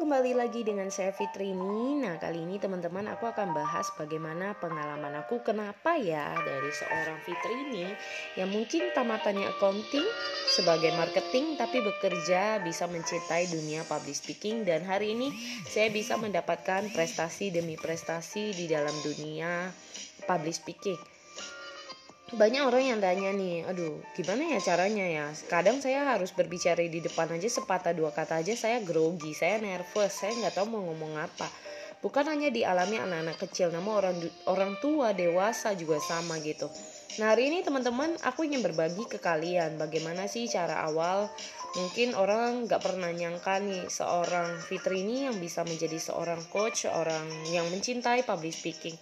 kembali lagi dengan saya Fitrini. Nah, kali ini teman-teman aku akan bahas bagaimana pengalaman aku kenapa ya dari seorang Fitrini yang mungkin tamatannya accounting sebagai marketing tapi bekerja bisa mencintai dunia public speaking dan hari ini saya bisa mendapatkan prestasi demi prestasi di dalam dunia public speaking banyak orang yang tanya nih, aduh gimana ya caranya ya? Kadang saya harus berbicara di depan aja sepatah dua kata aja saya grogi, saya nervous, saya nggak tahu mau ngomong apa. Bukan hanya dialami anak-anak kecil, namun orang orang tua, dewasa juga sama gitu. Nah hari ini teman-teman aku ingin berbagi ke kalian bagaimana sih cara awal mungkin orang nggak pernah nyangka nih seorang Fitri ini yang bisa menjadi seorang coach, orang yang mencintai public speaking.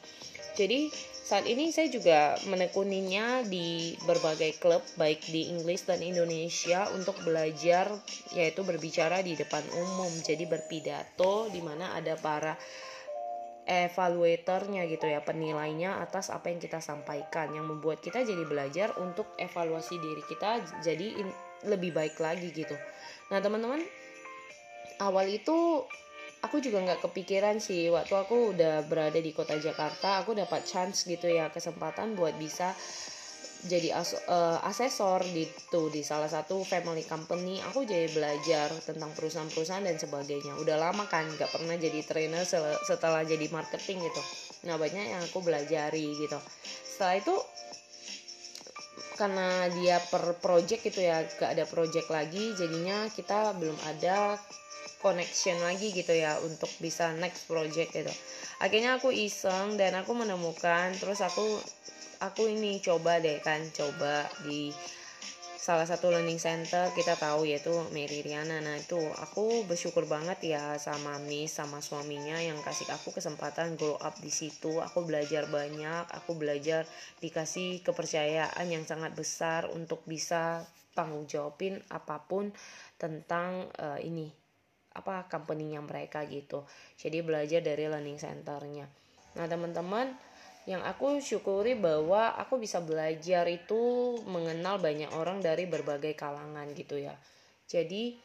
Jadi saat ini saya juga menekuninya di berbagai klub baik di Inggris dan Indonesia untuk belajar yaitu berbicara di depan umum. Jadi berpidato di mana ada para evaluatornya gitu ya, penilainya atas apa yang kita sampaikan yang membuat kita jadi belajar untuk evaluasi diri kita jadi lebih baik lagi gitu. Nah, teman-teman awal itu aku juga nggak kepikiran sih. Waktu aku udah berada di kota Jakarta aku dapat chance gitu ya kesempatan buat bisa jadi as uh, asesor gitu di salah satu family company. Aku jadi belajar tentang perusahaan-perusahaan dan sebagainya. Udah lama kan nggak pernah jadi trainer setelah jadi marketing gitu. Nah banyak yang aku belajari gitu. Setelah itu karena dia per project gitu ya gak ada project lagi jadinya kita belum ada connection lagi gitu ya untuk bisa next project gitu. Akhirnya aku iseng dan aku menemukan terus aku aku ini coba deh kan coba di salah satu learning center kita tahu yaitu Mary Riana. Nah itu aku bersyukur banget ya sama Miss sama suaminya yang kasih aku kesempatan grow up di situ. Aku belajar banyak aku belajar dikasih kepercayaan yang sangat besar untuk bisa tanggung jawabin apa pun tentang uh, ini apa company-nya mereka gitu. Jadi belajar dari learning centernya. Nah teman-teman yang aku syukuri bahwa aku bisa belajar itu mengenal banyak orang dari berbagai kalangan gitu ya. Jadi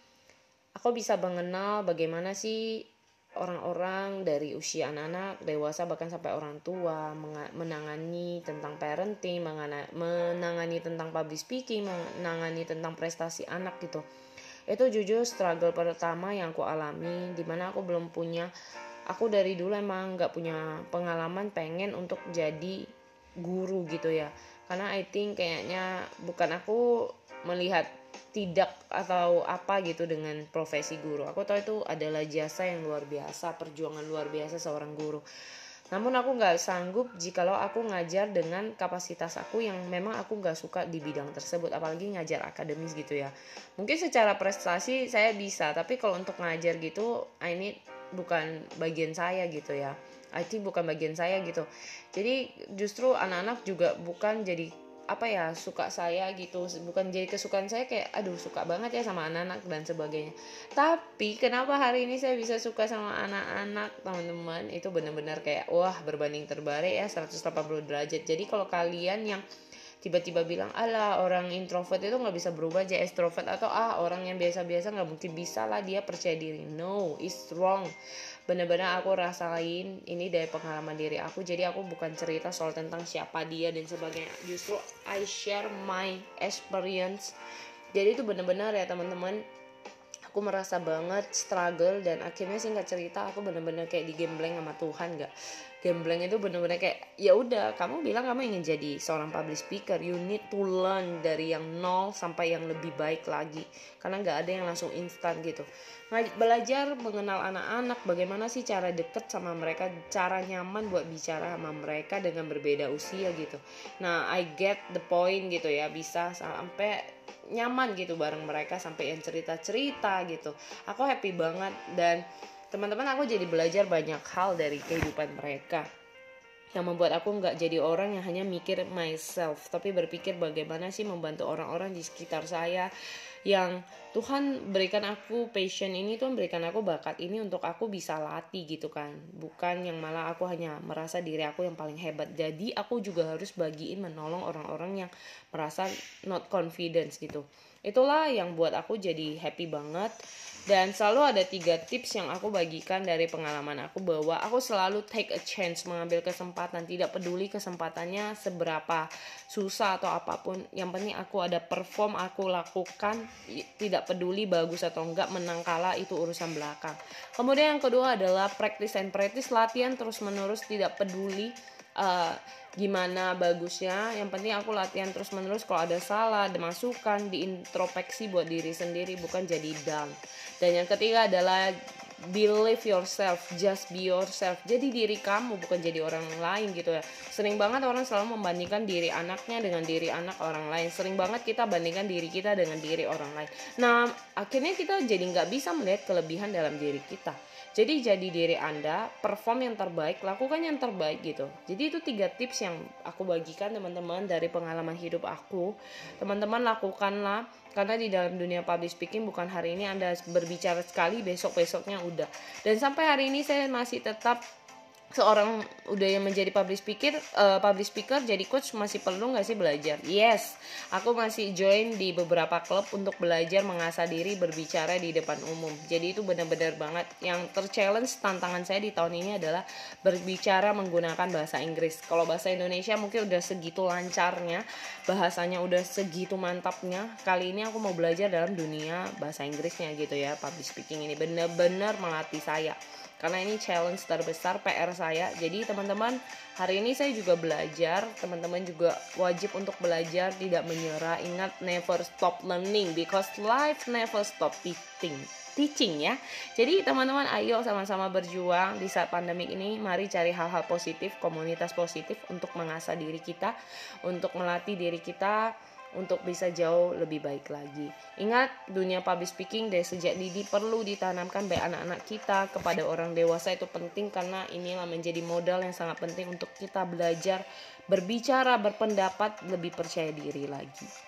aku bisa mengenal bagaimana sih orang-orang dari usia anak-anak, dewasa bahkan sampai orang tua menangani tentang parenting, menangani tentang public speaking, menangani tentang prestasi anak gitu itu jujur struggle pertama yang aku alami di mana aku belum punya aku dari dulu emang nggak punya pengalaman pengen untuk jadi guru gitu ya. Karena I think kayaknya bukan aku melihat tidak atau apa gitu dengan profesi guru. Aku tahu itu adalah jasa yang luar biasa perjuangan luar biasa seorang guru namun aku nggak sanggup jikalau aku ngajar dengan kapasitas aku yang memang aku nggak suka di bidang tersebut, apalagi ngajar akademis gitu ya. Mungkin secara prestasi saya bisa, tapi kalau untuk ngajar gitu, ini bukan bagian saya gitu ya. IT bukan bagian saya gitu. Jadi justru anak-anak juga bukan jadi apa ya suka saya gitu. Bukan jadi kesukaan saya kayak aduh suka banget ya sama anak-anak dan sebagainya. Tapi kenapa hari ini saya bisa suka sama anak-anak teman-teman? Itu benar-benar kayak wah berbanding terbalik ya 180 derajat. Jadi kalau kalian yang tiba-tiba bilang ala orang introvert itu nggak bisa berubah jadi extrovert atau ah orang yang biasa-biasa nggak mungkin bisa lah dia percaya diri. No it's wrong bener-bener aku rasain ini dari pengalaman diri aku. Jadi aku bukan cerita soal tentang siapa dia dan sebagainya. Justru I share my experience. Jadi itu bener-bener ya teman-teman aku merasa banget struggle dan akhirnya sih nggak cerita aku bener-bener kayak digembleng sama Tuhan nggak? Gambling itu bener-bener kayak ya udah kamu bilang kamu ingin jadi seorang public speaker you need to learn dari yang nol sampai yang lebih baik lagi. Karena nggak ada yang langsung instan gitu. Belajar mengenal anak-anak bagaimana sih cara deket sama mereka cara nyaman buat bicara sama mereka dengan berbeda usia gitu. Nah I get the point gitu ya bisa sampai nyaman gitu bareng mereka sampai yang cerita-cerita gitu. Aku happy banget dan teman-teman aku jadi belajar banyak hal dari kehidupan mereka. Yang membuat aku nggak jadi orang yang hanya mikir myself tapi berpikir bagaimana sih membantu orang-orang di sekitar saya yang Tuhan berikan aku passion ini tuh berikan aku bakat ini untuk aku bisa latih gitu kan. Bukan yang malah aku hanya merasa diri aku yang paling hebat. Jadi aku juga harus bagiin menolong orang-orang yang merasa not confidence gitu. Itulah yang buat aku jadi happy banget dan selalu ada tiga tips yang aku bagikan dari pengalaman aku bahwa aku selalu take a chance mengambil kesempatan. Tidak peduli kesempatannya seberapa susah atau apa pun. Yang penting aku ada perform aku lakukan. Tidak peduli bagus atau enggak menang kalah itu urusan belakang. Kemudian yang kedua adalah practice and practice latihan terus menerus tidak peduli uh, gimana bagusnya. Yang penting aku latihan terus menerus kalau ada salah ada masukan diintrospeksi buat diri sendiri bukan jadi down dan yang ketiga adalah believe yourself just be yourself. Jadi diri kamu bukan jadi orang lain gitu ya. Sering banget orang selalu membandingkan diri anaknya dengan diri anak orang lain. Sering banget kita bandingkan diri kita dengan diri orang lain. Nah akhirnya kita jadi nggak bisa melihat kelebihan dalam diri kita jadi jadi diri Anda, perform yang terbaik, lakukan yang terbaik gitu. Jadi itu tiga tips yang aku bagikan teman-teman dari pengalaman hidup aku. Teman-teman lakukanlah karena di dalam dunia public speaking bukan hari ini Anda berbicara sekali, besok-besoknya udah. Dan sampai hari ini saya masih tetap seorang udah yang menjadi public speaker uh, public speaker jadi coach masih perlu nggak sih belajar? Yes. Aku masih join di beberapa klub untuk belajar mengasah diri berbicara di depan umum. Jadi itu benar-benar banget. Yang terchallenge tantangan saya di tahun ini adalah berbicara menggunakan bahasa Inggris. Kalau bahasa Indonesia mungkin udah segitu lancarnya bahasanya udah segitu mantapnya kali ini aku mau belajar dalam dunia bahasa Inggrisnya gitu ya public speaking ini. Benar-benar melatih saya. Karena ini challenge terbesar PR saya. Jadi teman-teman, hari ini saya juga belajar, teman-teman juga wajib untuk belajar, tidak menyerah. Ingat never stop learning because life never stop teaching. Teaching ya. Jadi teman-teman ayo sama-sama berjuang di saat pandemik ini. Mari cari hal-hal positif, komunitas positif untuk mengasah diri kita, untuk melatih diri kita untuk bisa jauh lebih baik lagi. Ingat, dunia public speaking dari sejak dini perlu ditanamkan baik anak-anak kita kepada orang dewasa itu penting karena inilah menjadi modal yang sangat penting untuk kita belajar berbicara, berpendapat, lebih percaya diri lagi.